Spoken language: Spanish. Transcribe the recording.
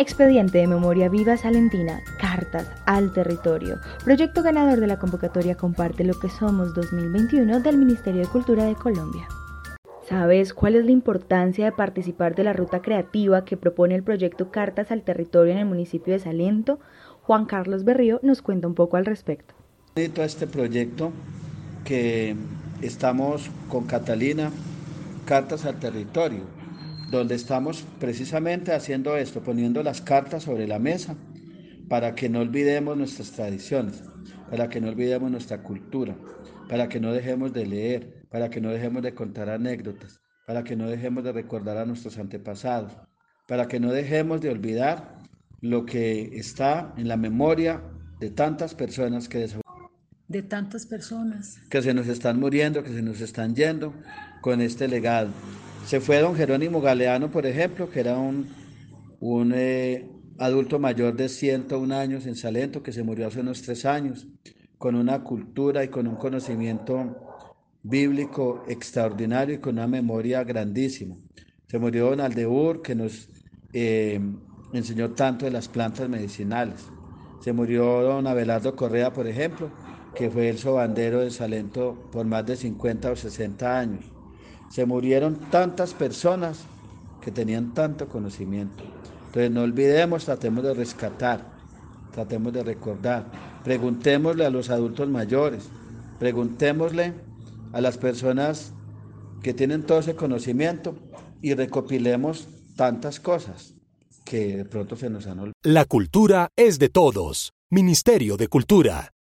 Expediente de Memoria Viva Salentina, Cartas al Territorio, proyecto ganador de la convocatoria Comparte lo que somos 2021 del Ministerio de Cultura de Colombia. ¿Sabes cuál es la importancia de participar de la ruta creativa que propone el proyecto Cartas al Territorio en el municipio de Salento? Juan Carlos Berrío nos cuenta un poco al respecto. Este proyecto que estamos con Catalina, Cartas al Territorio, donde estamos precisamente haciendo esto, poniendo las cartas sobre la mesa para que no olvidemos nuestras tradiciones, para que no olvidemos nuestra cultura, para que no dejemos de leer, para que no dejemos de contar anécdotas, para que no dejemos de recordar a nuestros antepasados, para que no dejemos de olvidar lo que está en la memoria de tantas personas que de tantas personas que se nos están muriendo, que se nos están yendo con este legado. Se fue don Jerónimo Galeano, por ejemplo, que era un, un eh, adulto mayor de 101 años en Salento, que se murió hace unos tres años, con una cultura y con un conocimiento bíblico extraordinario y con una memoria grandísima. Se murió don Aldebur, que nos eh, enseñó tanto de las plantas medicinales. Se murió don Abelardo Correa, por ejemplo, que fue el sobandero de Salento por más de 50 o 60 años. Se murieron tantas personas que tenían tanto conocimiento. Entonces no olvidemos, tratemos de rescatar, tratemos de recordar. Preguntémosle a los adultos mayores, preguntémosle a las personas que tienen todo ese conocimiento y recopilemos tantas cosas que de pronto se nos han olvidado. La cultura es de todos. Ministerio de Cultura.